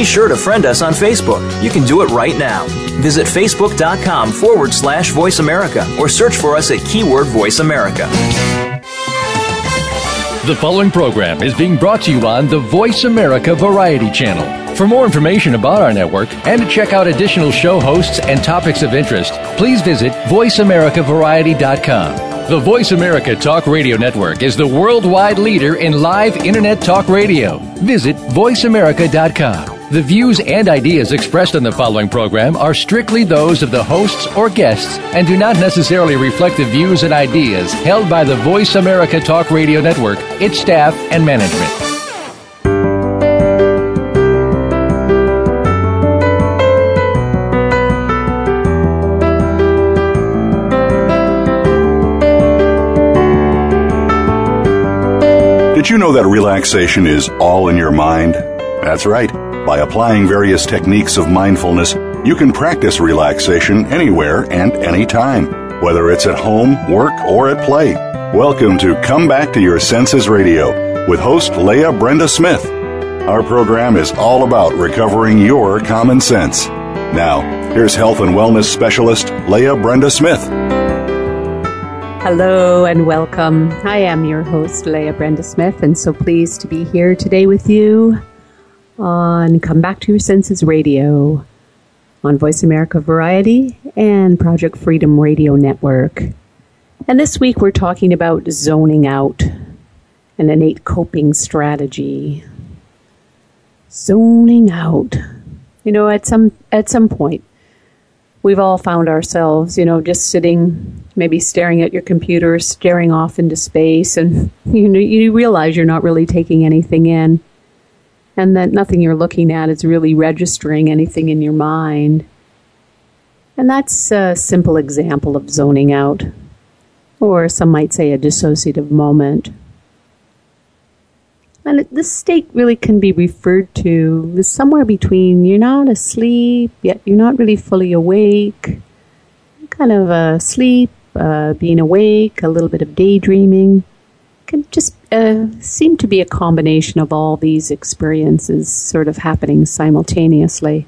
Be sure to friend us on Facebook. You can do it right now. Visit facebook.com forward slash voice America or search for us at keyword voice America. The following program is being brought to you on the Voice America Variety Channel. For more information about our network and to check out additional show hosts and topics of interest, please visit VoiceAmericaVariety.com. The Voice America Talk Radio Network is the worldwide leader in live Internet talk radio. Visit VoiceAmerica.com. The views and ideas expressed on the following program are strictly those of the hosts or guests and do not necessarily reflect the views and ideas held by the Voice America Talk Radio Network, its staff, and management. Did you know that relaxation is all in your mind? That's right. By applying various techniques of mindfulness, you can practice relaxation anywhere and anytime, whether it's at home, work, or at play. Welcome to Come Back to Your Senses Radio with host Leah Brenda Smith. Our program is all about recovering your common sense. Now, here's health and wellness specialist Leah Brenda Smith. Hello and welcome. I am your host, Leah Brenda Smith, and so pleased to be here today with you on Come Back to Your Senses Radio on Voice America Variety and Project Freedom Radio Network. And this week we're talking about zoning out, an innate coping strategy. Zoning out. You know, at some at some point, we've all found ourselves, you know, just sitting, maybe staring at your computer, staring off into space, and you know, you realize you're not really taking anything in, and that nothing you're looking at is really registering anything in your mind. And that's a simple example of zoning out, or some might say a dissociative moment. And this state really can be referred to as somewhere between you're not asleep, yet you're not really fully awake, kind of asleep, uh, being awake, a little bit of daydreaming. Can just uh, seem to be a combination of all these experiences sort of happening simultaneously.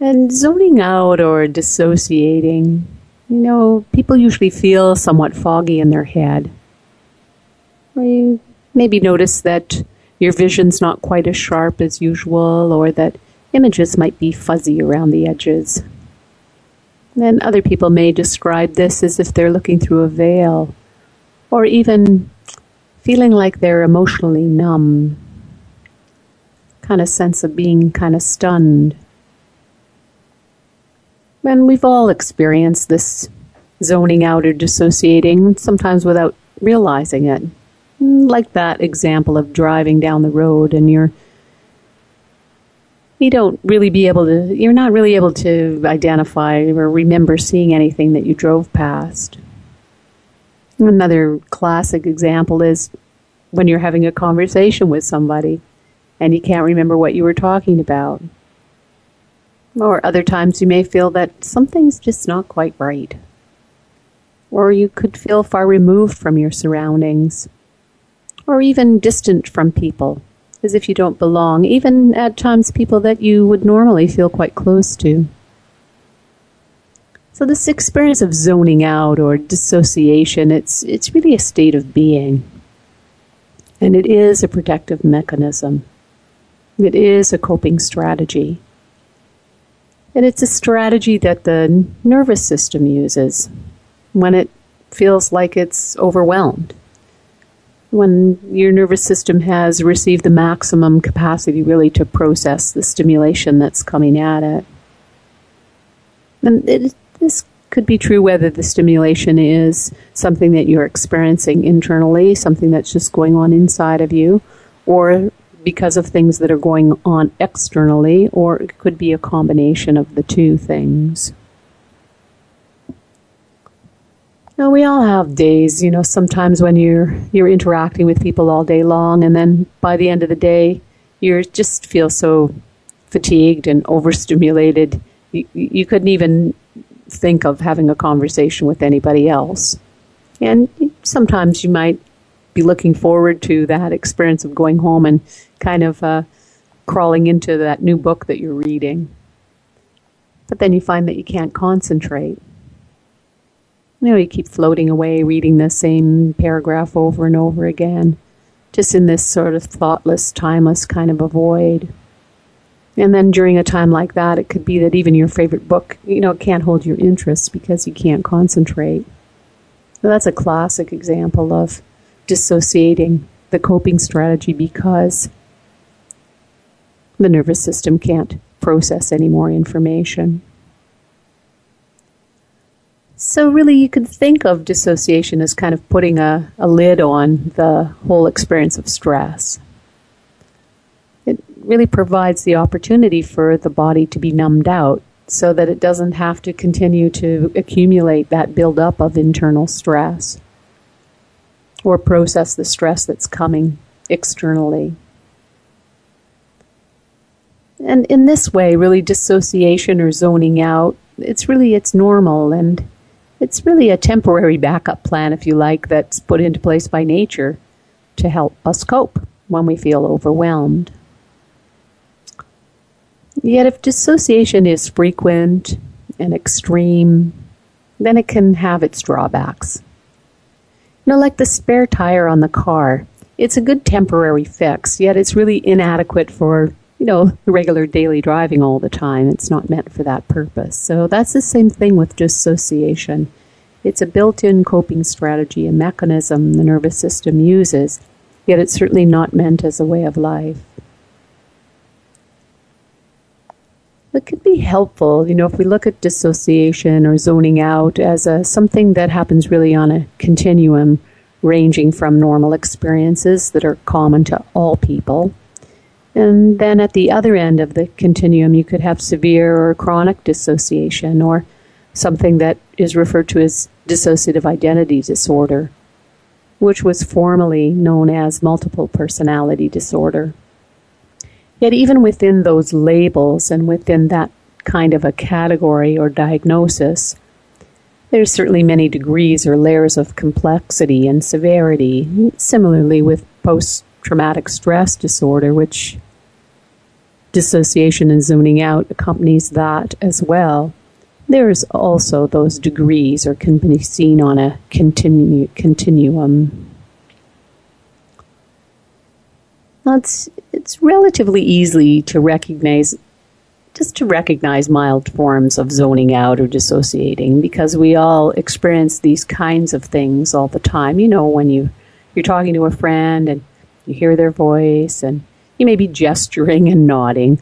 And zoning out or dissociating, you know, people usually feel somewhat foggy in their head you maybe notice that your vision's not quite as sharp as usual, or that images might be fuzzy around the edges. Then other people may describe this as if they're looking through a veil, or even feeling like they're emotionally numb, kind of sense of being kind of stunned. And we've all experienced this zoning out or dissociating, sometimes without realizing it like that example of driving down the road and you're you don't really be able to you're not really able to identify or remember seeing anything that you drove past another classic example is when you're having a conversation with somebody and you can't remember what you were talking about. Or other times you may feel that something's just not quite right. Or you could feel far removed from your surroundings. Or even distant from people, as if you don't belong, even at times people that you would normally feel quite close to. So this experience of zoning out or dissociation, it's it's really a state of being. And it is a protective mechanism. It is a coping strategy. And it's a strategy that the nervous system uses when it feels like it's overwhelmed when your nervous system has received the maximum capacity really to process the stimulation that's coming at it. And it, this could be true whether the stimulation is something that you're experiencing internally, something that's just going on inside of you, or because of things that are going on externally, or it could be a combination of the two things. No, we all have days, you know, sometimes when you're you're interacting with people all day long and then by the end of the day you just feel so fatigued and overstimulated. You, you couldn't even think of having a conversation with anybody else. And sometimes you might be looking forward to that experience of going home and kind of uh, crawling into that new book that you're reading. But then you find that you can't concentrate. You know, you keep floating away, reading the same paragraph over and over again, just in this sort of thoughtless, timeless kind of a void. And then during a time like that, it could be that even your favorite book, you know, can't hold your interest because you can't concentrate. That's a classic example of dissociating the coping strategy because the nervous system can't process any more information. So, really, you could think of dissociation as kind of putting a, a lid on the whole experience of stress. Really provides the opportunity for the body to be numbed out so that it doesn't have to continue to accumulate that buildup of internal stress or process the stress that's coming externally. And in this way, really dissociation or zoning out, it's really it's normal and it's really a temporary backup plan, if you like, that's put into place by nature to help us cope when we feel overwhelmed. Yet, if dissociation is frequent and extreme, then it can have its drawbacks. You know, like the spare tire on the car, it's a good temporary fix, yet it's really inadequate for you know, regular daily driving all the time. It's not meant for that purpose. So that's the same thing with dissociation. It's a built in coping strategy, a mechanism the nervous system uses, yet it's certainly not meant as a way of life. It could be helpful, you know, if we look at dissociation or zoning out as a, something that happens really on a continuum ranging from normal experiences that are common to all people and then at the other end of the continuum, you could have severe or chronic dissociation or something that is referred to as dissociative identity disorder, which was formerly known as multiple personality disorder. Yet, even within those labels and within that kind of a category or diagnosis, there's certainly many degrees or layers of complexity and severity. Similarly, with post traumatic stress disorder, which dissociation and zoning out accompanies that as well. There's also those degrees or can be seen on a continu- continuum. Now it's, it's relatively easy to recognize just to recognize mild forms of zoning out or dissociating because we all experience these kinds of things all the time. You know, when you, you're talking to a friend and you hear their voice and you may be gesturing and nodding,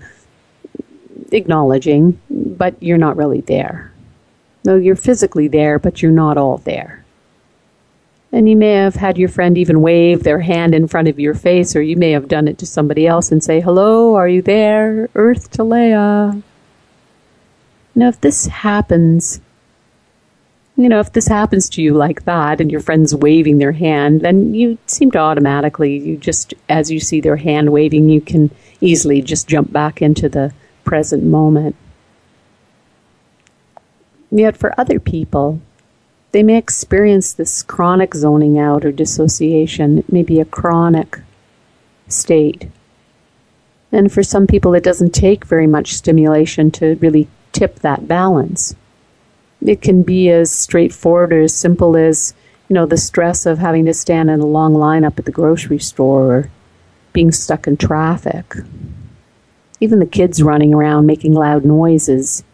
acknowledging, but you're not really there. No, you're physically there, but you're not all there. And you may have had your friend even wave their hand in front of your face, or you may have done it to somebody else and say, Hello, are you there? Earth to Leah. Now, if this happens, you know, if this happens to you like that and your friend's waving their hand, then you seem to automatically, you just, as you see their hand waving, you can easily just jump back into the present moment. Yet for other people, they may experience this chronic zoning out or dissociation. It may be a chronic state. And for some people, it doesn't take very much stimulation to really tip that balance it can be as straightforward or as simple as, you know, the stress of having to stand in a long line up at the grocery store or being stuck in traffic. Even the kids running around making loud noises.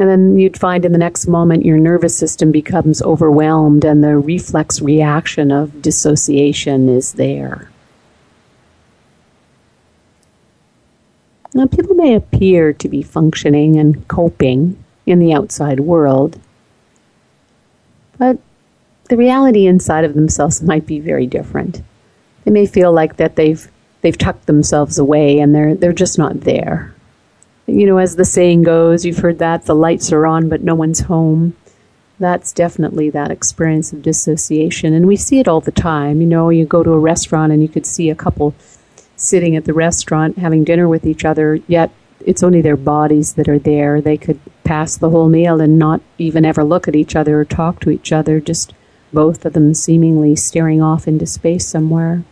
And then you'd find in the next moment your nervous system becomes overwhelmed and the reflex reaction of dissociation is there. Now, people may appear to be functioning and coping, in the outside world. But the reality inside of themselves might be very different. They may feel like that they've they've tucked themselves away and they're they're just not there. You know, as the saying goes, you've heard that the lights are on but no one's home. That's definitely that experience of dissociation and we see it all the time. You know, you go to a restaurant and you could see a couple sitting at the restaurant having dinner with each other, yet it's only their bodies that are there. They could pass the whole meal and not even ever look at each other or talk to each other, just both of them seemingly staring off into space somewhere.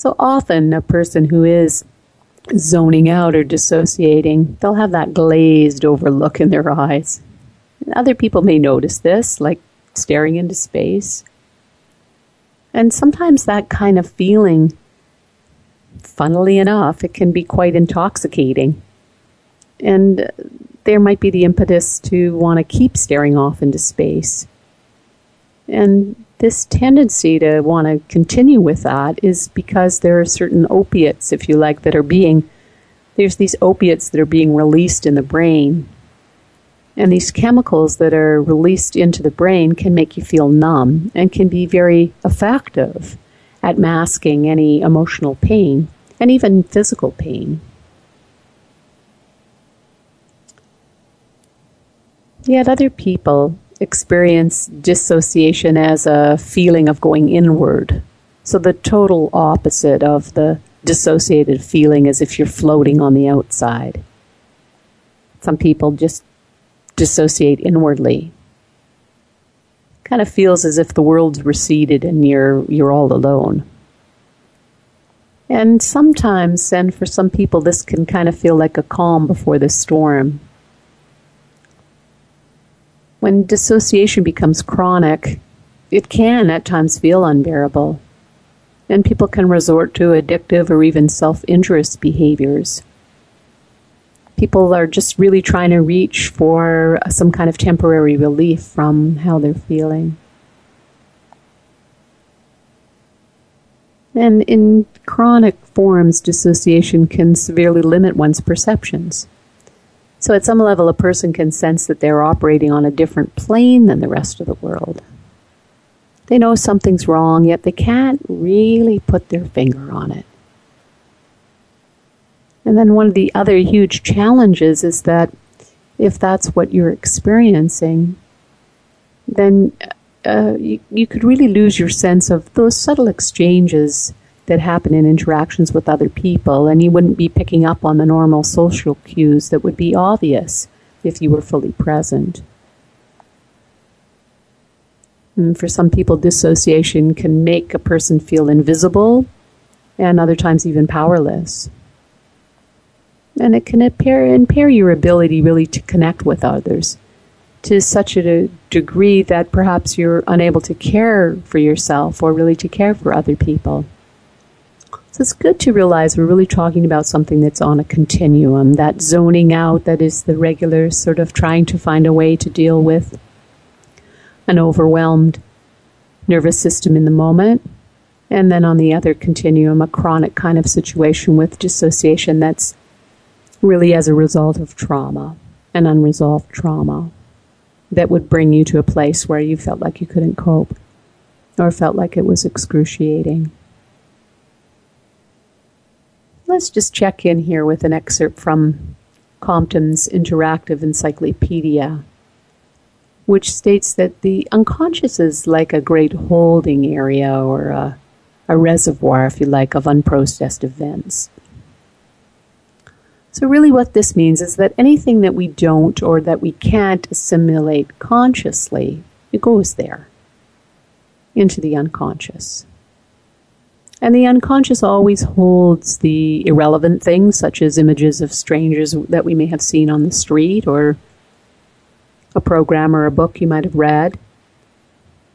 So often, a person who is zoning out or dissociating, they'll have that glazed over look in their eyes. Other people may notice this, like staring into space. And sometimes that kind of feeling, funnily enough, it can be quite intoxicating. And there might be the impetus to want to keep staring off into space. And this tendency to want to continue with that is because there are certain opiates, if you like, that are being, there's these opiates that are being released in the brain and these chemicals that are released into the brain can make you feel numb and can be very effective at masking any emotional pain and even physical pain. Yet other people experience dissociation as a feeling of going inward. So the total opposite of the dissociated feeling as if you're floating on the outside. Some people just dissociate inwardly. Kind of feels as if the world's receded and you're you're all alone. And sometimes, and for some people, this can kind of feel like a calm before the storm. When dissociation becomes chronic, it can at times feel unbearable, and people can resort to addictive or even self injurious behaviors people are just really trying to reach for some kind of temporary relief from how they're feeling. And in chronic forms, dissociation can severely limit one's perceptions. So, at some level, a person can sense that they're operating on a different plane than the rest of the world. They know something's wrong, yet they can't really put their finger on it. And then one of the other huge challenges is that if that's what you're experiencing, then uh, you, you could really lose your sense of those subtle exchanges that happen in interactions with other people, and you wouldn't be picking up on the normal social cues that would be obvious if you were fully present. And for some people, dissociation can make a person feel invisible and other times even powerless and it can impair, impair your ability really to connect with others to such a degree that perhaps you're unable to care for yourself or really to care for other people. So it's good to realize we're really talking about something that's on a continuum, that zoning out that is the regular sort of trying to find a way to deal with an overwhelmed nervous system in the moment. And then on the other continuum, a chronic kind of situation with dissociation that's really as a result of trauma, an unresolved trauma that would bring you to a place where you felt like you couldn't cope or felt like it was excruciating. Let's just check in here with an excerpt from Compton's Interactive Encyclopedia, which states that the unconscious is like a great holding area or a, a reservoir, if you like, of unprocessed events. So, really, what this means is that anything that we don't or that we can't assimilate consciously, it goes there into the unconscious. And the unconscious always holds the irrelevant things, such as images of strangers that we may have seen on the street or a program or a book you might have read.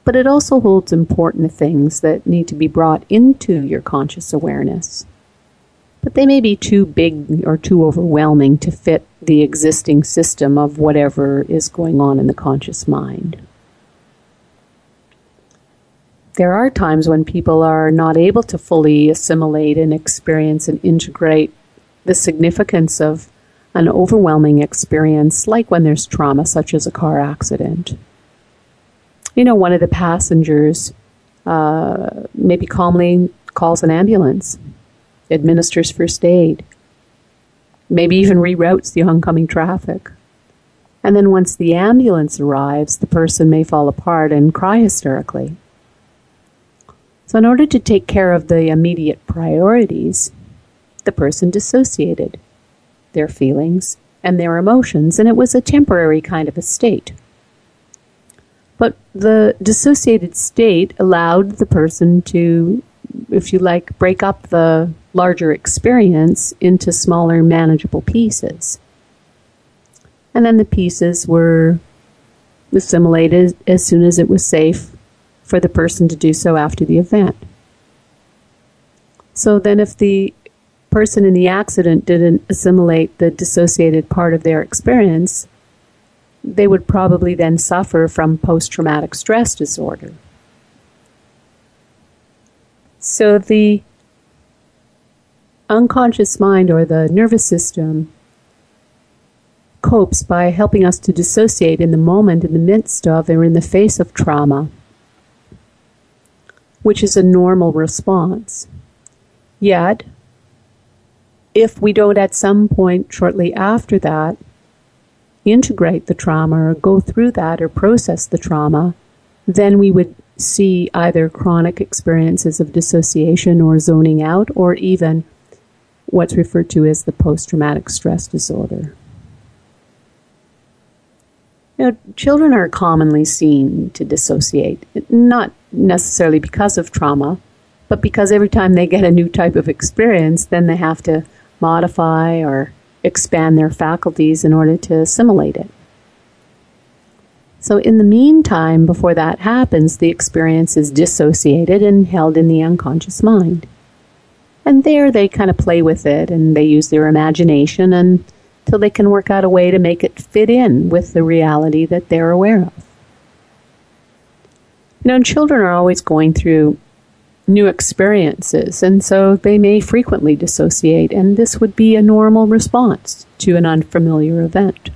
But it also holds important things that need to be brought into your conscious awareness but they may be too big or too overwhelming to fit the existing system of whatever is going on in the conscious mind. There are times when people are not able to fully assimilate and experience and integrate the significance of an overwhelming experience, like when there's trauma, such as a car accident. You know, one of the passengers uh, maybe calmly calls an ambulance administers first aid, maybe even reroutes the oncoming traffic. And then once the ambulance arrives, the person may fall apart and cry hysterically. So, in order to take care of the immediate priorities, the person dissociated their feelings and their emotions, and it was a temporary kind of a state. But the dissociated state allowed the person to if you like, break up the larger experience into smaller, manageable pieces. And then the pieces were assimilated as soon as it was safe for the person to do so after the event. So then, if the person in the accident didn't assimilate the dissociated part of their experience, they would probably then suffer from post traumatic stress disorder. So, the unconscious mind or the nervous system copes by helping us to dissociate in the moment, in the midst of, or in the face of trauma, which is a normal response. Yet, if we don't at some point shortly after that integrate the trauma or go through that or process the trauma, then we would see either chronic experiences of dissociation or zoning out or even what's referred to as the post traumatic stress disorder. Now, children are commonly seen to dissociate, not necessarily because of trauma, but because every time they get a new type of experience, then they have to modify or expand their faculties in order to assimilate it. So, in the meantime, before that happens, the experience is dissociated and held in the unconscious mind. And there they kind of play with it and they use their imagination until they can work out a way to make it fit in with the reality that they're aware of. You know, children are always going through new experiences, and so they may frequently dissociate, and this would be a normal response to an unfamiliar event.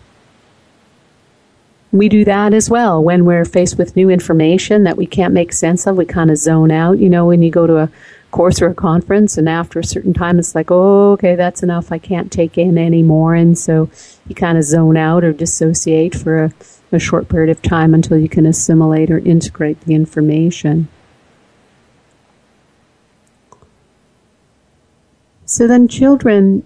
We do that as well when we're faced with new information that we can't make sense of. We kind of zone out. You know, when you go to a course or a conference, and after a certain time, it's like, oh, okay, that's enough. I can't take in any more. And so you kind of zone out or dissociate for a, a short period of time until you can assimilate or integrate the information. So then children,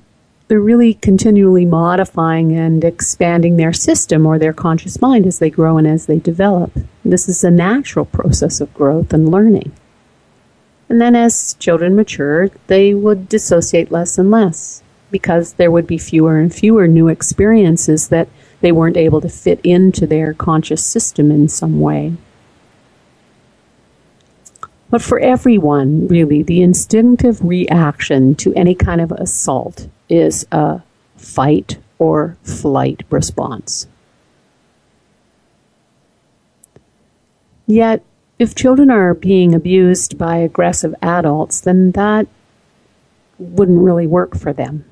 they're really continually modifying and expanding their system or their conscious mind as they grow and as they develop. This is a natural process of growth and learning. And then as children mature, they would dissociate less and less because there would be fewer and fewer new experiences that they weren't able to fit into their conscious system in some way. But for everyone, really, the instinctive reaction to any kind of assault is a fight or flight response. Yet, if children are being abused by aggressive adults, then that wouldn't really work for them.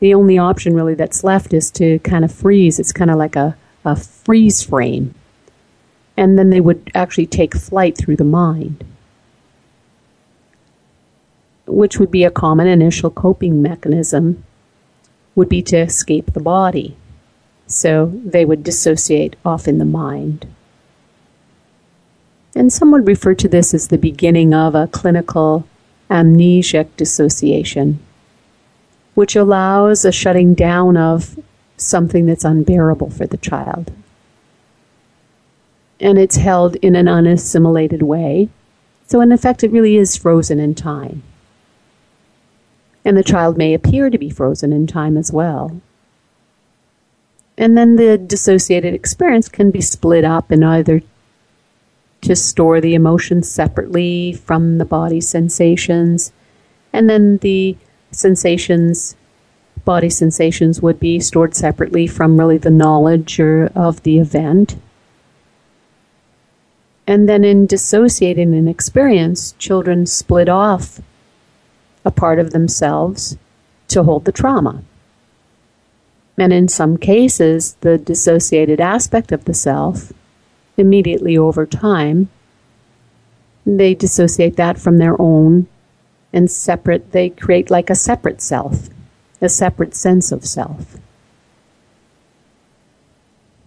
The only option really that's left is to kind of freeze. It's kind of like a, a freeze frame. And then they would actually take flight through the mind which would be a common initial coping mechanism, would be to escape the body. So they would dissociate off in the mind. And some would refer to this as the beginning of a clinical amnesic dissociation, which allows a shutting down of something that's unbearable for the child. And it's held in an unassimilated way. So, in effect, it really is frozen in time and the child may appear to be frozen in time as well. And then the dissociated experience can be split up in either to store the emotions separately from the body sensations, and then the sensations, body sensations, would be stored separately from really the knowledge or, of the event. And then in dissociating an experience, children split off a part of themselves to hold the trauma. And in some cases, the dissociated aspect of the self, immediately over time, they dissociate that from their own and separate, they create like a separate self, a separate sense of self.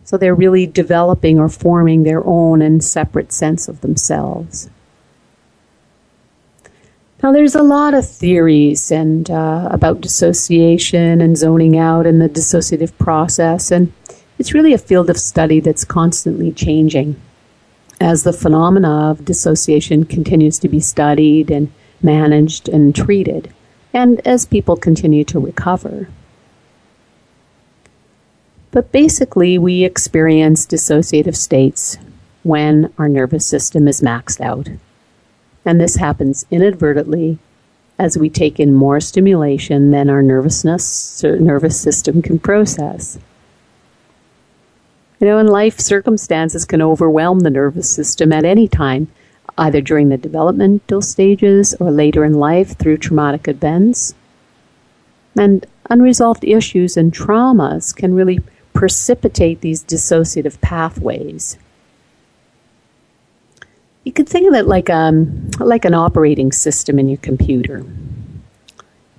So they're really developing or forming their own and separate sense of themselves. Now, there's a lot of theories and uh, about dissociation and zoning out and the dissociative process, and it's really a field of study that's constantly changing as the phenomena of dissociation continues to be studied and managed and treated, and as people continue to recover. But basically, we experience dissociative states when our nervous system is maxed out. And this happens inadvertently as we take in more stimulation than our nervousness nervous system can process. You know, and life circumstances can overwhelm the nervous system at any time, either during the developmental stages or later in life through traumatic events. And unresolved issues and traumas can really precipitate these dissociative pathways. You could think of it like um like an operating system in your computer.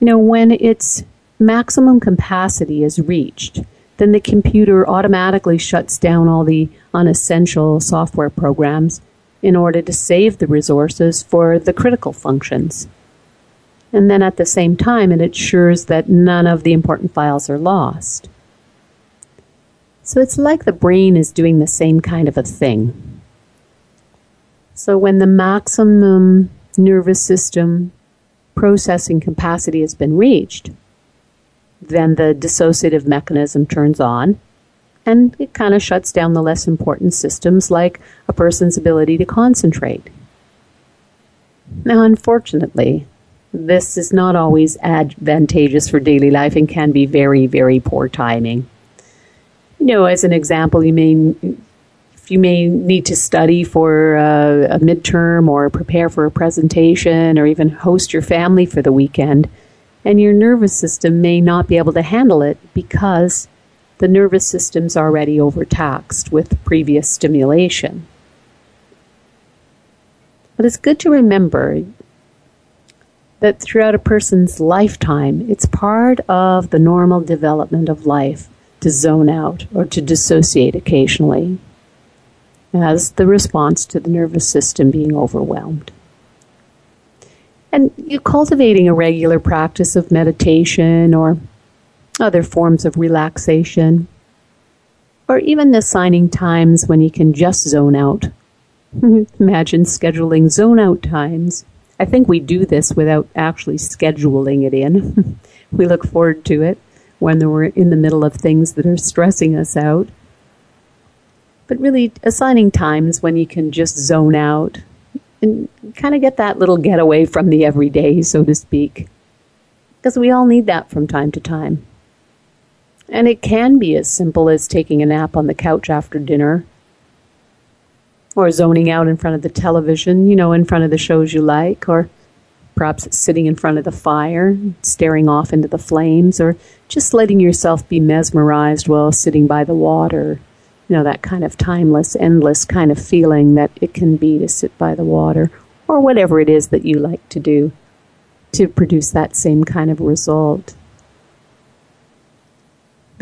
You know, when its maximum capacity is reached, then the computer automatically shuts down all the unessential software programs in order to save the resources for the critical functions. And then at the same time, it ensures that none of the important files are lost. So it's like the brain is doing the same kind of a thing. So when the maximum nervous system processing capacity has been reached, then the dissociative mechanism turns on and it kind of shuts down the less important systems like a person's ability to concentrate. Now, unfortunately, this is not always advantageous for daily life and can be very, very poor timing. You know, as an example, you may you may need to study for a, a midterm or prepare for a presentation or even host your family for the weekend, and your nervous system may not be able to handle it because the nervous system's already overtaxed with previous stimulation. But it's good to remember that throughout a person's lifetime, it's part of the normal development of life to zone out or to dissociate occasionally as the response to the nervous system being overwhelmed. And you cultivating a regular practice of meditation or other forms of relaxation, or even assigning times when you can just zone out. Imagine scheduling zone out times. I think we do this without actually scheduling it in. we look forward to it when we're in the middle of things that are stressing us out but really assigning times when you can just zone out and kind of get that little getaway from the everyday, so to speak. Because we all need that from time to time. And it can be as simple as taking a nap on the couch after dinner, or zoning out in front of the television, you know, in front of the shows you like, or perhaps sitting in front of the fire, staring off into the flames, or just letting yourself be mesmerized while sitting by the water you know, that kind of timeless, endless kind of feeling that it can be to sit by the water or whatever it is that you like to do to produce that same kind of result.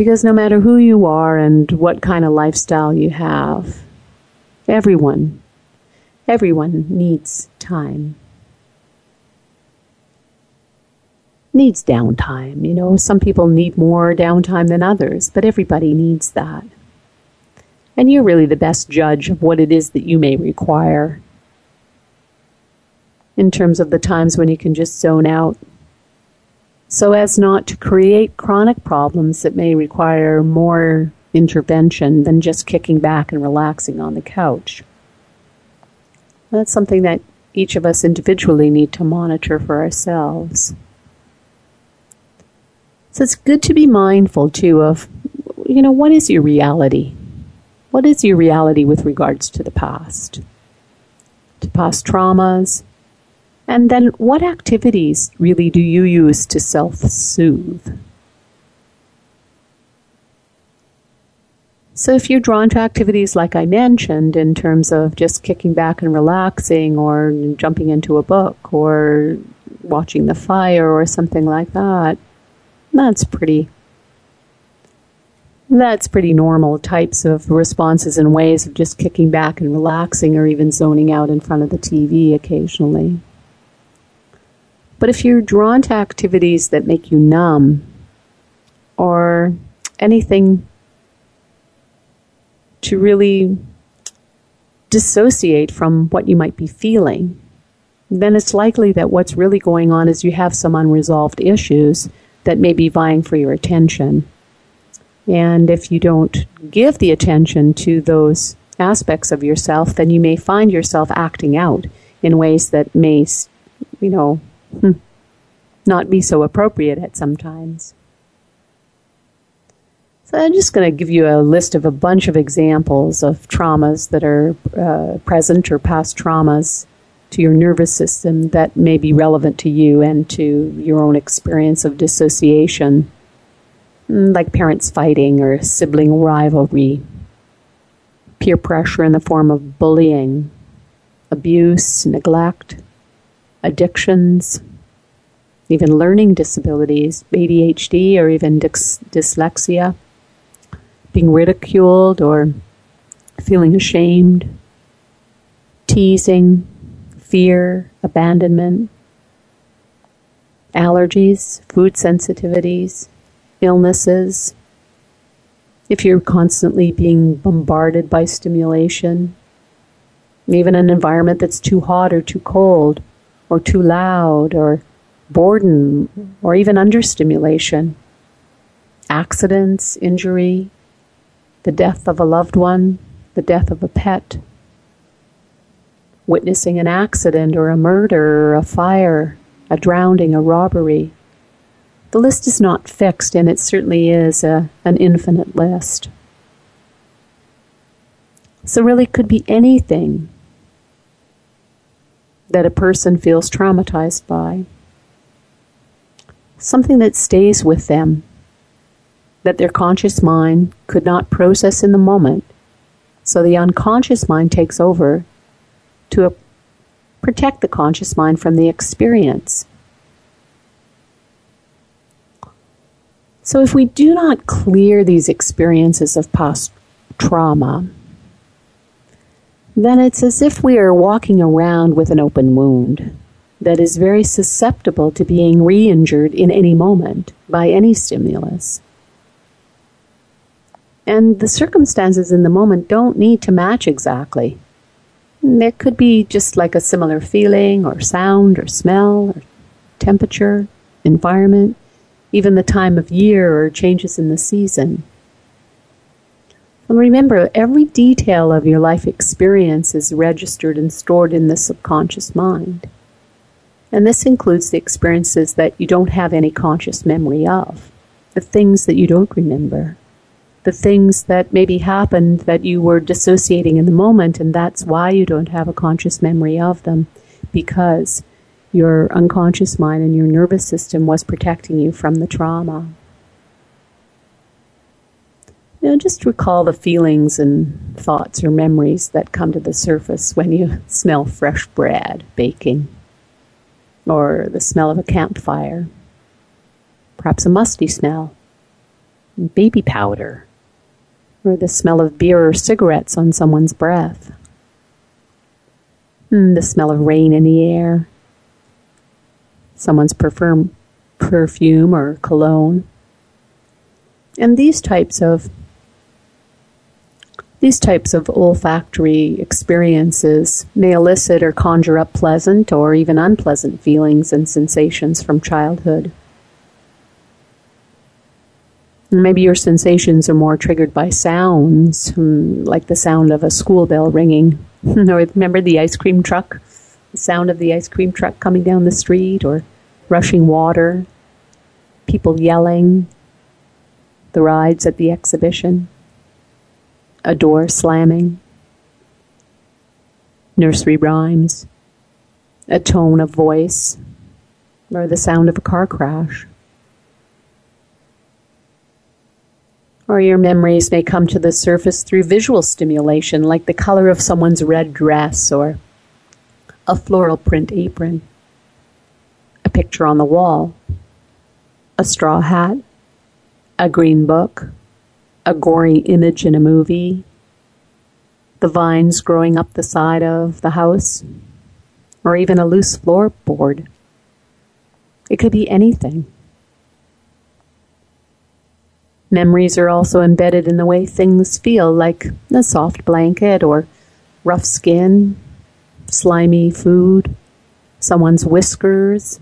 Because no matter who you are and what kind of lifestyle you have, everyone, everyone needs time. Needs downtime. You know, some people need more downtime than others, but everybody needs that. And you're really the best judge of what it is that you may require in terms of the times when you can just zone out so as not to create chronic problems that may require more intervention than just kicking back and relaxing on the couch. That's something that each of us individually need to monitor for ourselves. So it's good to be mindful too of, you know, what is your reality? What is your reality with regards to the past? To past traumas? And then what activities really do you use to self soothe? So, if you're drawn to activities like I mentioned, in terms of just kicking back and relaxing, or jumping into a book, or watching the fire, or something like that, that's pretty that's pretty normal types of responses and ways of just kicking back and relaxing or even zoning out in front of the TV occasionally. But if you're drawn to activities that make you numb or anything to really dissociate from what you might be feeling, then it's likely that what's really going on is you have some unresolved issues that may be vying for your attention. And if you don't give the attention to those aspects of yourself, then you may find yourself acting out in ways that may, you know, hmm, not be so appropriate at some times. So I'm just going to give you a list of a bunch of examples of traumas that are uh, present or past traumas to your nervous system that may be relevant to you and to your own experience of dissociation, mm, like parents fighting or sibling rivalry, peer pressure in the form of bullying, abuse, neglect, addictions, even learning disabilities, ADHD, or even dys- dyslexia, being ridiculed or feeling ashamed, teasing, fear, abandonment, allergies, food sensitivities, illnesses, if you're constantly being bombarded by stimulation, even an environment that's too hot or too cold, or too loud, or boredom, or even understimulation, accidents, injury, the death of a loved one, the death of a pet, witnessing an accident or a murder or a fire, a drowning, a robbery. The list is not fixed, and it certainly is a, an infinite list. So, really, could be anything that a person feels traumatized by. Something that stays with them, that their conscious mind could not process in the moment. So the unconscious mind takes over to protect the conscious mind from the experience. So, if we do not clear these experiences of past trauma, then it's as if we are walking around with an open wound that is very susceptible to being re injured in any moment by any stimulus. And the circumstances in the moment don't need to match exactly. There could be just like a similar feeling or sound or smell or temperature, environment, even the time of year or changes in the season. And remember, every detail of your life experience is registered and stored in the subconscious mind. And this includes the experiences that you don't have any conscious memory of, the things that you don't remember, the things that maybe happened that you were dissociating in the moment, and that's why you don't have a conscious memory of them, because your unconscious mind and your nervous system was protecting you from the trauma. You know, just recall the feelings and thoughts or memories that come to the surface when you smell fresh bread baking, or the smell of a campfire, perhaps a musty smell, baby powder, or the smell of beer or cigarettes on someone's breath. Mm, the smell of rain in the air. Someone's perfume, perfume or cologne. And these types of these types of olfactory experiences may elicit or conjure up pleasant or even unpleasant feelings and sensations from childhood. Maybe your sensations are more triggered by sounds, hmm, like the sound of a school bell ringing. or remember the ice cream truck? The sound of the ice cream truck coming down the street, or rushing water, people yelling, the rides at the exhibition, a door slamming, nursery rhymes, a tone of voice, or the sound of a car crash. or your memories may come to the surface through visual stimulation, like the color of someone's red dress or a floral print apron, a picture on the wall, a straw hat, a green book, a gory image in a movie, the vines growing up the side of the house, or even a loose floorboard. It could be anything. Memories are also embedded in the way things feel, like a soft blanket or rough skin, slimy food, someone's whiskers,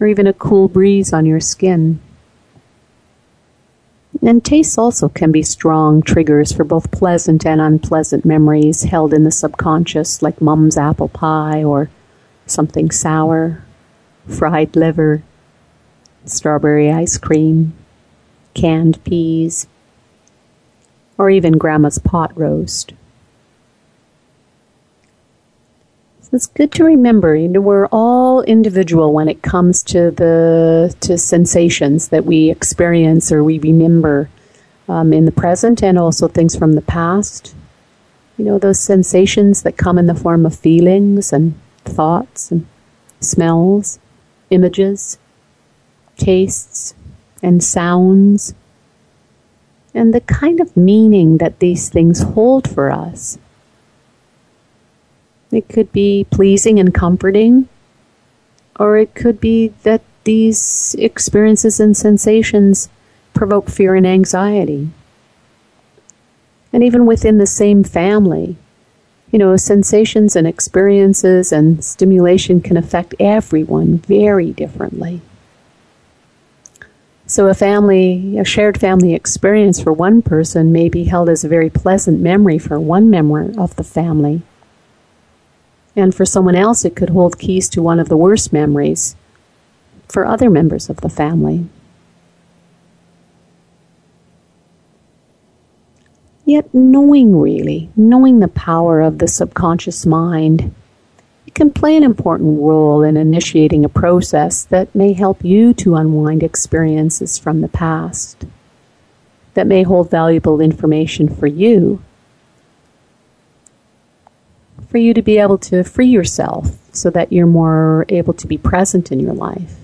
or even a cool breeze on your skin. And tastes also can be strong triggers for both pleasant and unpleasant memories held in the subconscious, like mum's apple pie or something sour, fried liver, strawberry ice cream, canned peas, or even grandma's pot roast. It's good to remember, you know, we're all individual when it comes to the to sensations that we experience or we remember um, in the present and also things from the past. You know, those sensations that come in the form of feelings and thoughts and smells, images, tastes, and sounds, and the kind of meaning that these things hold for us. It could be pleasing and comforting, or it could be that these experiences and sensations provoke fear and anxiety. And even within the same family, you know, sensations and experiences and stimulation can affect everyone very differently. So, a family, a shared family experience for one person may be held as a very pleasant memory for one member of the family, and for someone else, it could hold keys to one of the worst memories for other members of the family. Yet, knowing really, knowing the power of the subconscious mind, it can play an important role in initiating a process that may help you to unwind experiences from the past, that may hold valuable information for you for you to be able to free yourself so that you're more able to be present in your life.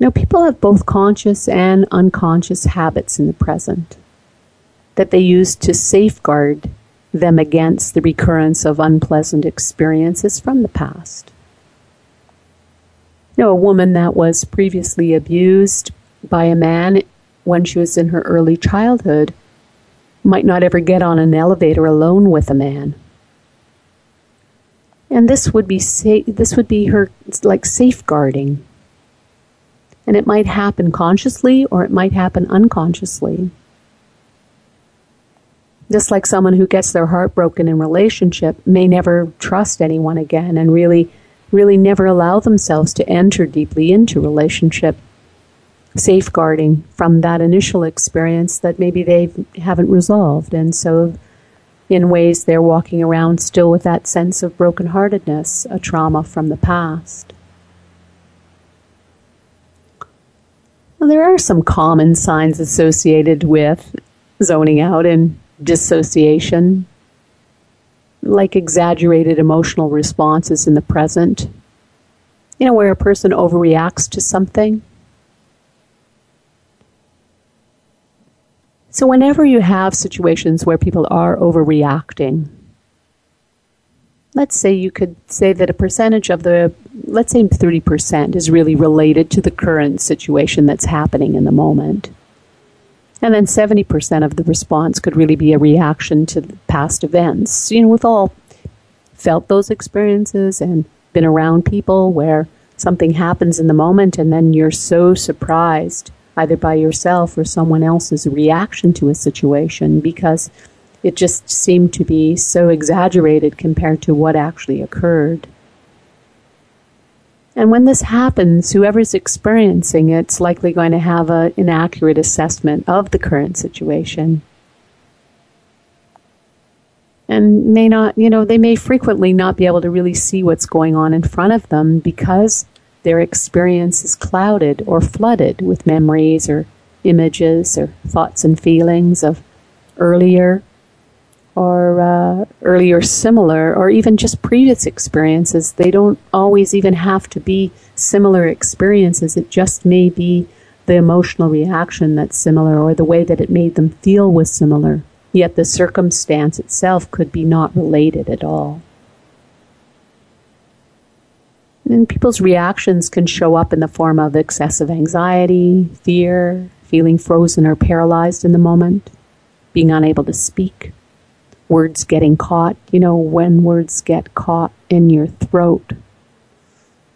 Now, people have both conscious and unconscious habits in the present that they use to safeguard them against the recurrence of unpleasant experiences from the past. You know, a woman that was previously abused by a man when she was in her early childhood might not ever get on an elevator alone with a man. And this would be sa- this would be her like safeguarding. And it might happen consciously or it might happen unconsciously. Just like someone who gets their heart broken in relationship may never trust anyone again and really really never allow themselves to enter deeply into relationship safeguarding from that initial experience that maybe they haven't resolved. And so, in ways, they're walking around still with that sense of brokenheartedness, a trauma from the past. Well, there are some common signs associated with zoning out and dissociation, like exaggerated emotional responses in the present. You know, where a person overreacts to something So, whenever you have situations where people are overreacting, let's say you could say that a percentage of the, let's say 30% is really related to the current situation that's happening in the moment. And then 70% of the response could really be a reaction to past events. You know, we've all felt those experiences and been around people where something happens in the moment and then you're so surprised either by yourself or someone else's reaction to a situation because it just seemed to be so exaggerated compared to what actually occurred. And when this happens, whoever's experiencing it's likely going to have an inaccurate assessment of the current situation. And may not, you know, they may frequently not be able to really see what's going on in front of them because their experience is clouded or flooded with memories or images or thoughts and feelings of earlier or uh, earlier similar or even just previous experiences. They don't always even have to be similar experiences. It just may be the emotional reaction that's similar or the way that it made them feel was similar. Yet the circumstance itself could be not related at all. And people's reactions can show up in the form of excessive anxiety, fear, feeling frozen or paralyzed in the moment, being unable to speak, words getting caught. You know, when words get caught, in your throat,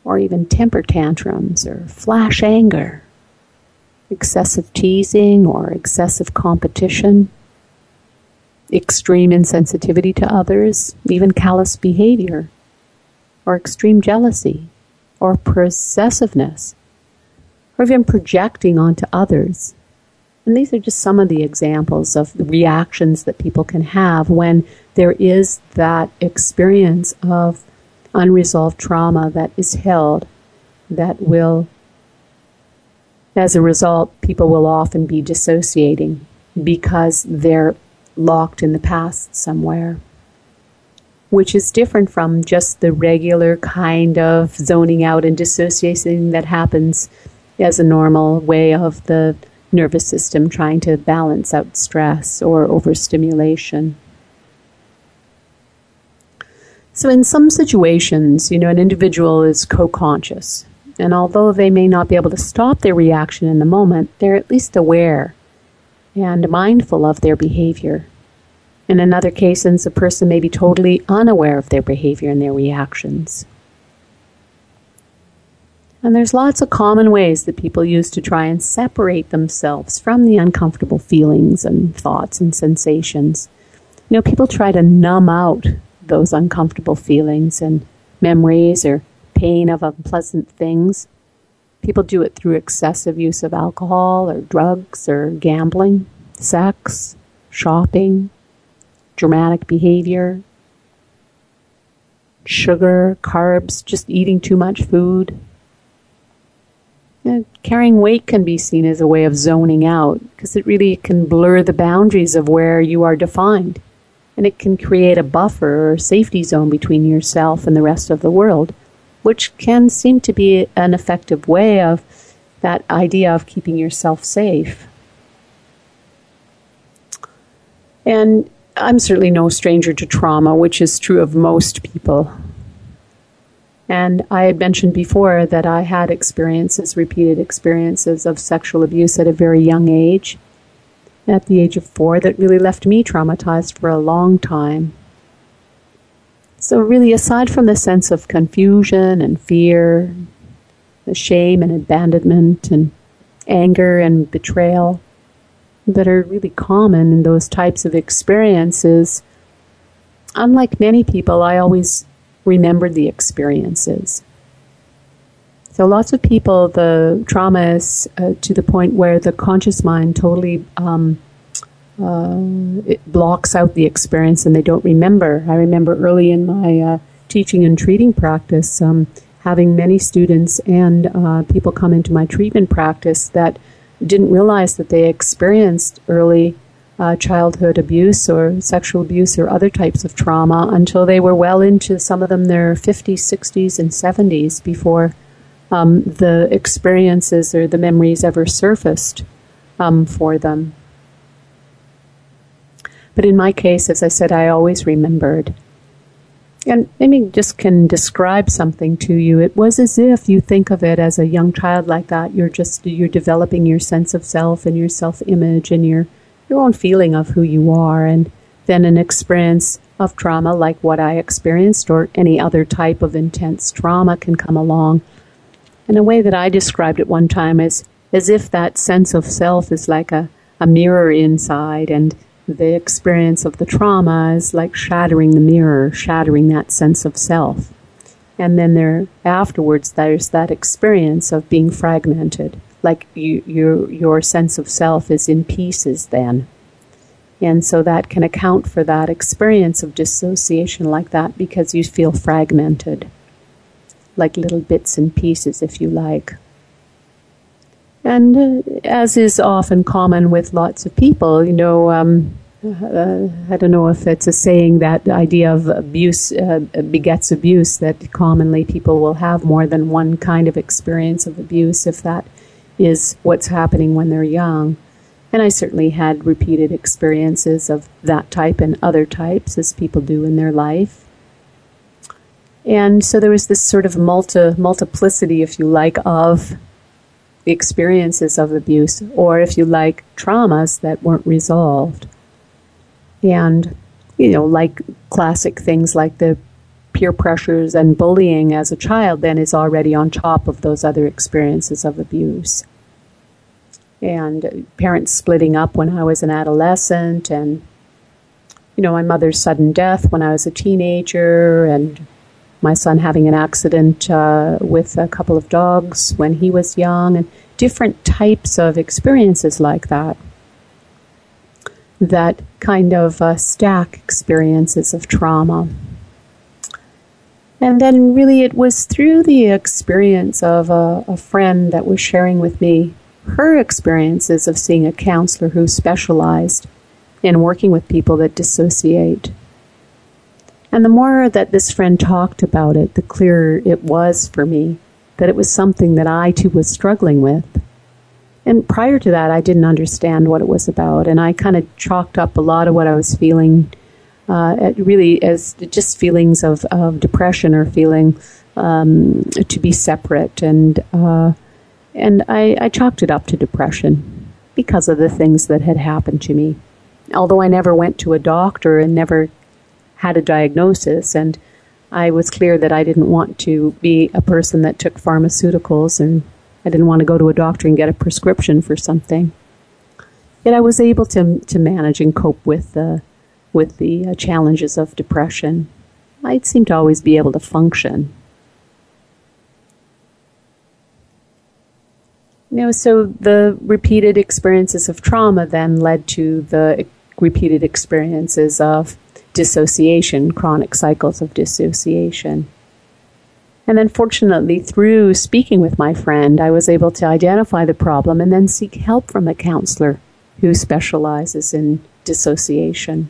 or even temper tantrums or flash anger, excessive teasing or excessive competition, extreme insensitivity to others, even callous behavior, or extreme jealousy, or possessiveness, or even projecting onto others. And these are just some of the examples of the reactions that people can have when there is that experience of unresolved trauma that is held that will, as a result, people will often be dissociating because they're locked in the past somewhere, which is different from just the regular kind of zoning out and dissociating that happens as a normal way of the nervous system trying to balance out stress or overstimulation. So, in some situations, you know, an individual is co conscious. And although they may not be able to stop their reaction in the moment, they're at least aware and mindful of their behavior. In another case, a person may be totally unaware of their behavior and their reactions. And there's lots of common ways that people use to try and separate themselves from the uncomfortable feelings and thoughts and sensations. You know, people try to numb out those uncomfortable feelings and memories or pain of unpleasant things. People do it through excessive use of alcohol or drugs or gambling, sex, shopping, dramatic behavior, sugar, carbs, just eating too much food. Know, carrying weight can be seen as a way of zoning out because it really can blur the boundaries of where you are defined and it can create a buffer or safety zone between yourself and the rest of the world, which can seem to be an effective way of that idea of keeping yourself safe. And I'm certainly no stranger to trauma, which is true of most people. And I had mentioned before that I had experiences, repeated experiences of sexual abuse at a very young age at the age of four that really left me traumatized for a long time. So, really, aside from the sense of confusion and fear, the shame and abandonment and anger and betrayal that are really common in those types of experiences, unlike many people, I always remembered the experiences. So lots of people, the trauma is uh, to the point where the conscious mind totally um, uh, it blocks out the experience and they don't remember. I remember early in my uh, teaching and treating practice um, having many students and uh, people come into my treatment practice that didn't realize that they experienced early uh, childhood abuse or sexual abuse or other types of trauma until they were well into some of them their 50s, 60s, and 70s before um, the experiences or the memories ever surfaced um, for them. But in my case, as I said, I always remembered. And maybe just can describe something to you. It was as if you think of it as a young child like that. You're just you're developing your sense of self and your self image and your your own feeling of who you are, and then an experience of trauma like what I experienced or any other type of intense trauma can come along and a way that I described it one time is as if that sense of self is like a, a mirror inside, and the experience of the trauma is like shattering the mirror, shattering that sense of self. And then there afterwards, there's that experience of being fragmented, like you, your your sense of self is in pieces. Then, and so that can account for that experience of dissociation like that because you feel fragmented like little bits and pieces, if you like. And uh, as is often common with lots of people, you know, um, uh, I don't know if it's a saying that idea of abuse uh, begets abuse, that commonly people will have more than one kind of experience of abuse if that is what's happening when they're young. And I certainly had repeated experiences of that type and other types as people do in their life. And so there was this sort of multi, multiplicity, if you like, of the experiences of abuse, or if you like, traumas that weren't resolved. And, you know, like classic things like the peer pressures and bullying as a child then is already on top of those other experiences of abuse. And parents splitting up when I was an adolescent, and you know, my mother's sudden death when I was a teenager, and my son having an accident uh, with a couple of dogs when he was young, and different types of experiences like that. That kind of uh, stack experiences of trauma. And then, really, it was through the experience of a, a friend that was sharing with me her experiences of seeing a counselor who specialized in working with people that dissociate. And the more that this friend talked about it, the clearer it was for me that it was something that I too was struggling with. And prior to that, I didn't understand what it was about, and I kind of chalked up a lot of what I was feeling, uh, really as just feelings of, of depression or feeling um, to be separate, and uh, and I, I chalked it up to depression because of the things that had happened to me. Although I never went to a doctor and never had a diagnosis, and I was clear that I didn't want to be a person that took pharmaceuticals and I didn't want to go to a doctor and get a prescription for something. Yet I was able to, to manage and cope with the, with the uh, challenges of depression. I seemed to always be able to function. You know, so the repeated experiences of trauma then led to the repeated experiences of dissociation, chronic cycles of dissociation. And then, fortunately, through speaking with my friend, I was able to identify the problem and then seek help from a counselor who specializes in dissociation.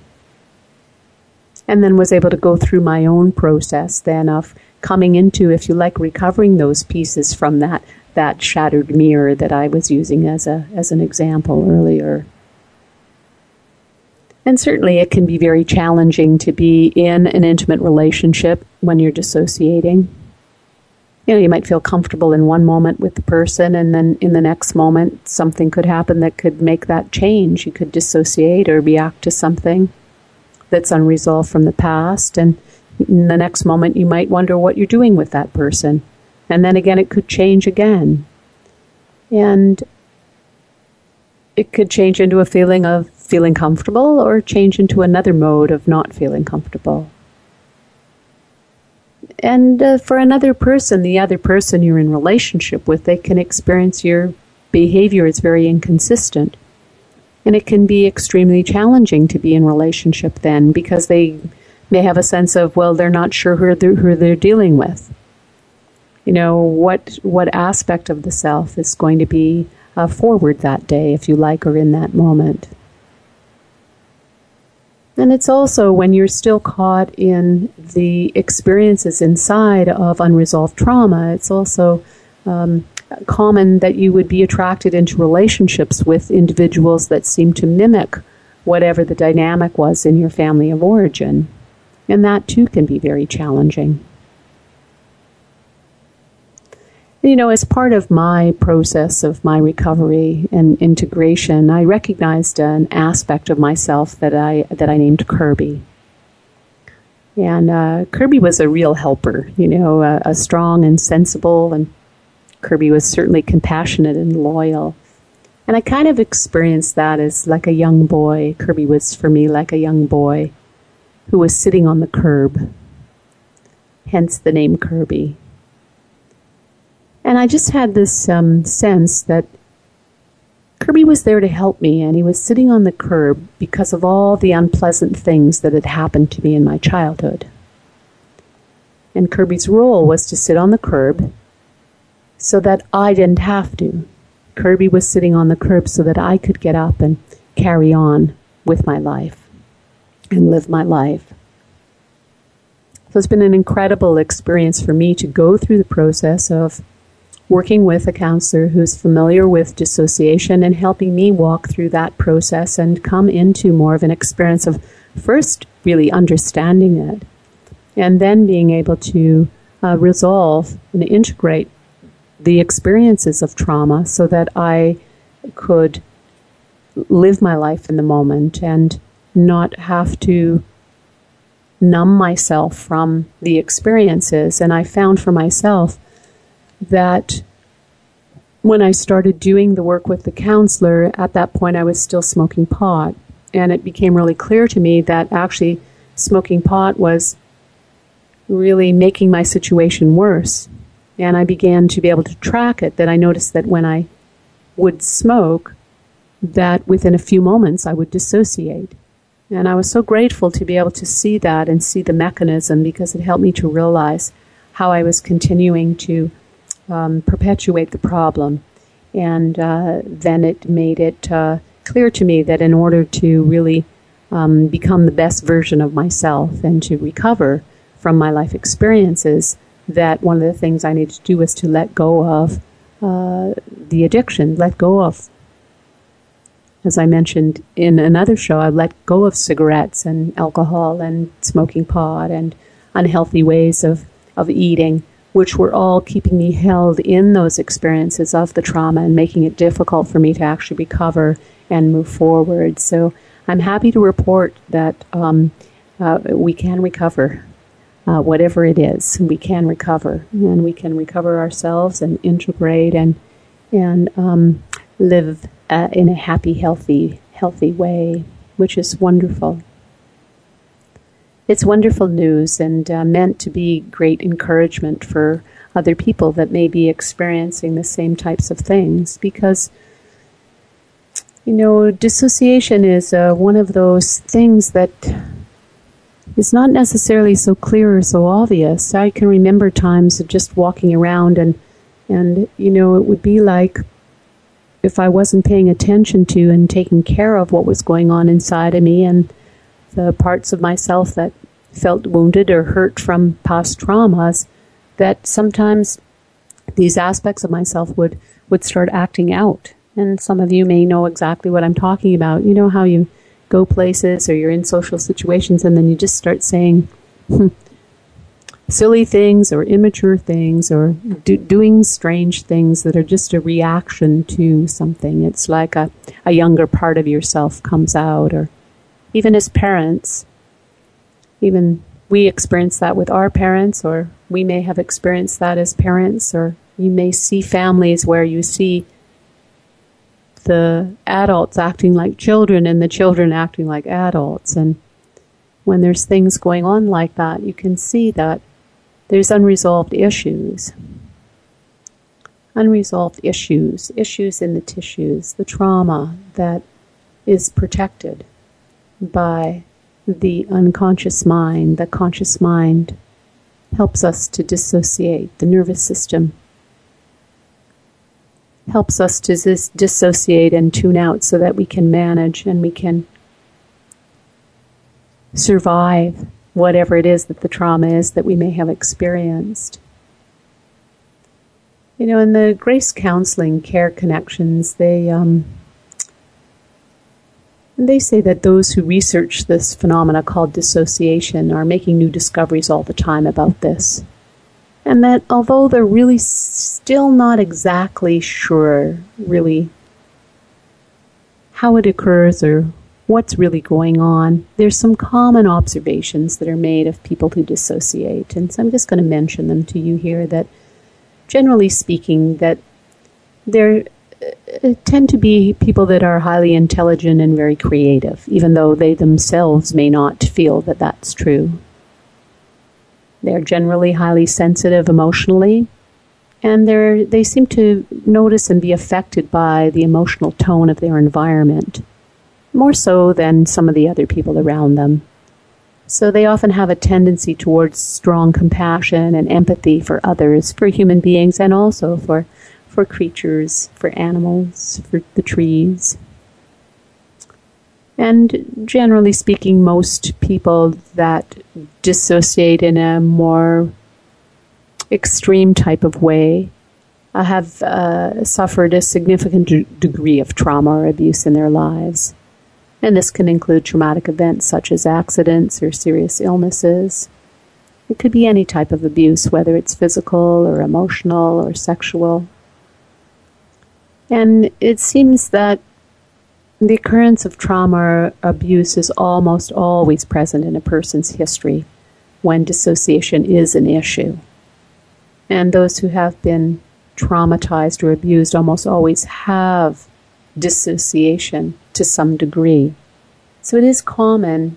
And then was able to go through my own process then of coming into, if you like, recovering those pieces from that, that shattered mirror that I was using as, a, as an example earlier. And certainly it can be very challenging to be in an intimate relationship when you're dissociating. You know, you might feel comfortable in one moment with the person, and then in the next moment, something could happen that could make that change. You could dissociate or react to something that's unresolved from the past, and in the next moment, you might wonder what you're doing with that person. And then again, it could change again. And it could change into a feeling of feeling comfortable or change into another mode of not feeling comfortable. And uh, for another person, the other person you're in relationship with, they can experience your behavior as very inconsistent. And it can be extremely challenging to be in relationship then because they may have a sense of, well, they're not sure who they're, who they're dealing with. You know, what, what aspect of the self is going to be uh, forward that day, if you like, or in that moment. And it's also when you're still caught in the experiences inside of unresolved trauma, it's also um, common that you would be attracted into relationships with individuals that seem to mimic whatever the dynamic was in your family of origin. And that too can be very challenging. You know, as part of my process of my recovery and integration, I recognized an aspect of myself that I that I named Kirby. And uh, Kirby was a real helper, you know, a, a strong and sensible, and Kirby was certainly compassionate and loyal. And I kind of experienced that as like a young boy. Kirby was for me like a young boy who was sitting on the curb, hence the name Kirby. And I just had this um, sense that Kirby was there to help me, and he was sitting on the curb because of all the unpleasant things that had happened to me in my childhood. And Kirby's role was to sit on the curb so that I didn't have to. Kirby was sitting on the curb so that I could get up and carry on with my life and live my life. So it's been an incredible experience for me to go through the process of working with a counselor who's familiar with dissociation and helping me walk through that process and come into more of an experience of first really understanding it and then being able to uh, resolve and integrate the experiences of trauma so that I could live my life in the moment and not have to numb myself from the experiences. And I found for myself that when I started doing the work with the counselor, at that point I was still smoking pot. And it became really clear to me that actually smoking pot was really making my situation worse. And I began to be able to track it that I noticed that when I would smoke, that within a few moments I would dissociate. And I was so grateful to be able to see that and see the mechanism because it helped me to realize how I was continuing to um, perpetuate the problem. And uh, then it made it uh, clear to me that in order to really um, become the best version of myself and to recover from my life experiences, that one of the things I needed to do was to let go of uh, the addiction, let go of as I mentioned in another show, I let go of cigarettes and alcohol and smoking pot and unhealthy ways of, of eating, which were all keeping me held in those experiences of the trauma and making it difficult for me to actually recover and move forward. So I'm happy to report that um, uh, we can recover. Uh, whatever it is, we can recover, and we can recover ourselves and integrate and and um, live uh, in a happy, healthy, healthy way, which is wonderful. It's wonderful news and uh, meant to be great encouragement for other people that may be experiencing the same types of things because you know dissociation is uh, one of those things that is not necessarily so clear or so obvious. I can remember times of just walking around and and you know it would be like if I wasn't paying attention to and taking care of what was going on inside of me and the parts of myself that felt wounded or hurt from past traumas, that sometimes these aspects of myself would, would start acting out. And some of you may know exactly what I'm talking about. You know how you go places or you're in social situations and then you just start saying, hmm, silly things or immature things or do, doing strange things that are just a reaction to something. It's like a, a younger part of yourself comes out, or even as parents, even we experience that with our parents, or we may have experienced that as parents, or you may see families where you see the adults acting like children and the children acting like adults. And when there's things going on like that, you can see that there's unresolved issues. Unresolved issues, issues in the tissues, the trauma that is protected by the unconscious mind. The conscious mind helps us to dissociate. The nervous system helps us to dis- dissociate and tune out so that we can manage and we can survive whatever it is that the trauma is that we may have experienced. You know, in the Grace Counseling Care Connections, they um, they say that those who research this phenomena called dissociation are making new discoveries all the time about this. And that although they're really still not exactly sure, really, how it occurs or what's really going on. There's some common observations that are made of people who dissociate, and so I'm just going to mention them to you here that generally speaking that there Uh, tend to be people that are highly intelligent and very creative, even though they themselves may not feel that that's true. They're generally highly sensitive emotionally, and they they seem to notice and be affected by the emotional tone of their environment more so than some of the other people around them. So they often have a tendency towards strong compassion and empathy for others, for human beings, and also for, for creatures, for animals, for the trees. And generally speaking, most people that dissociate in a more extreme type of way uh, have uh, suffered a significant degree of trauma or abuse in their lives and this can include traumatic events such as accidents or serious illnesses. It could be any type of abuse, whether it's physical or emotional or sexual. And it seems that The occurrence of trauma or abuse is almost always present in a person's history when dissociation is an issue. And those who have been traumatized or abused almost always have dissociation to some degree. So it is common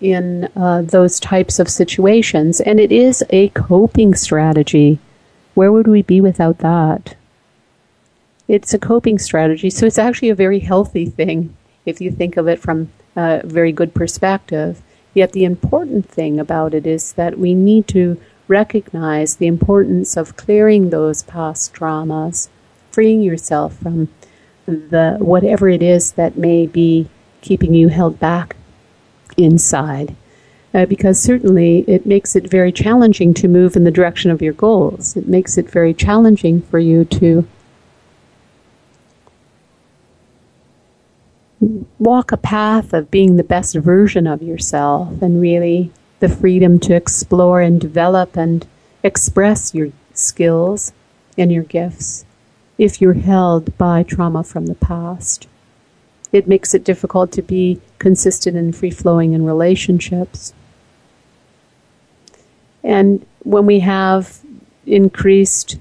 in uh, those types of situations, and it is a coping strategy. Where would we be without that? It's a coping strategy, so it's actually a very healthy thing if you think of it from a very good perspective. Yet the important thing about it is that we need to recognize the importance of clearing those past traumas, freeing yourself from the whatever it is that may be keeping you held back inside. Uh, because certainly it makes it very challenging to move in the direction of your goals. It makes it very challenging for you to walk a path of being the best version of yourself and really the freedom to explore and develop and express your skills and your gifts if you're held by trauma from the past. It makes it difficult to be consistent and free flowing in relationships. And when we have increased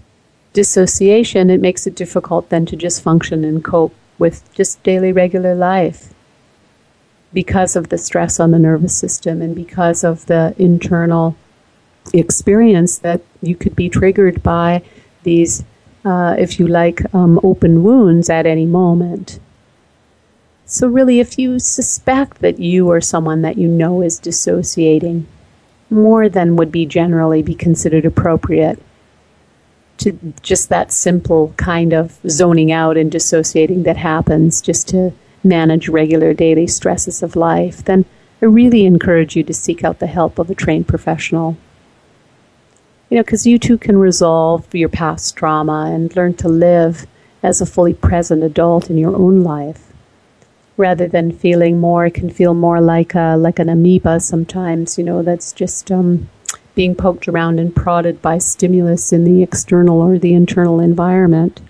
dissociation, it makes it difficult then to just function and cope with just daily regular life because of the stress on the nervous system and because of the internal experience that you could be triggered by these, uh, if you like, um, open wounds at any moment. So, really, if you suspect that you or someone that you know is dissociating, more than would be generally be considered appropriate, to just that simple kind of zoning out and dissociating that happens just to manage regular daily stresses of life, then I really encourage you to seek out the help of a trained professional. You know, because you too can resolve your past trauma and learn to live as a fully present adult in your own life. Rather than feeling more, it can feel more like a, like an amoeba sometimes. You know, that's just um, being poked around and prodded by stimulus in the external or the internal environment.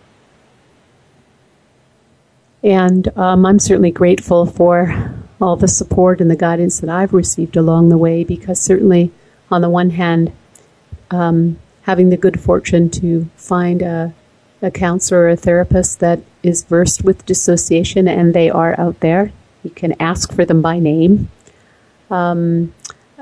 And um, I'm certainly grateful for all the support and the guidance that I've received along the way because, certainly, on the one hand, um, having the good fortune to find a, a counselor or a therapist that is versed with dissociation and they are out there, you can ask for them by name. Um,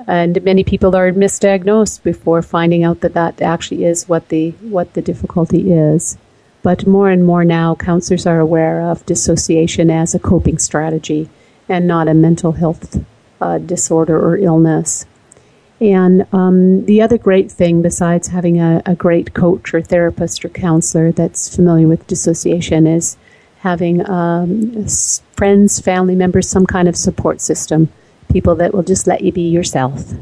and many people are misdiagnosed before finding out that that actually is what the what the difficulty is. But more and more now, counselors are aware of dissociation as a coping strategy and not a mental health uh, disorder or illness. And um, the other great thing, besides having a, a, great coach or therapist or counselor that's familiar with dissociation, is having um, friends, family members, some kind of support system people that will just let you be yourself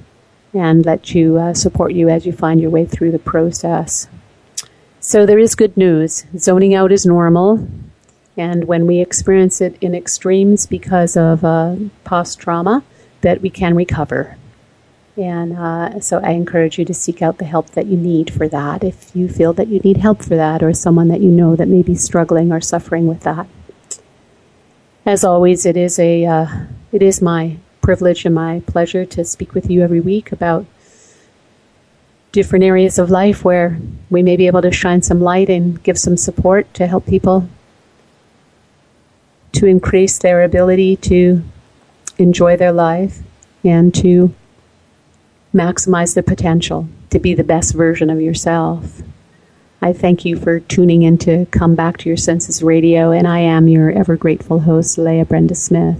and let you uh, support you as you find your way through the process. So there is good news. Zoning out is normal, and when we experience it in extremes because of uh, past trauma, that we can recover. And uh, so I encourage you to seek out the help that you need for that if you feel that you need help for that or someone that you know that may be struggling or suffering with that. As always, it is a uh, it is my privilege and my pleasure to speak with you every week about different areas of life where we may be able to shine some light and give some support to help people to increase their ability to enjoy their life and to maximize their potential to be the best version of yourself. I thank you for tuning in to Come Back to Your Senses Radio, and I am your ever grateful host, Leah Brenda Smith.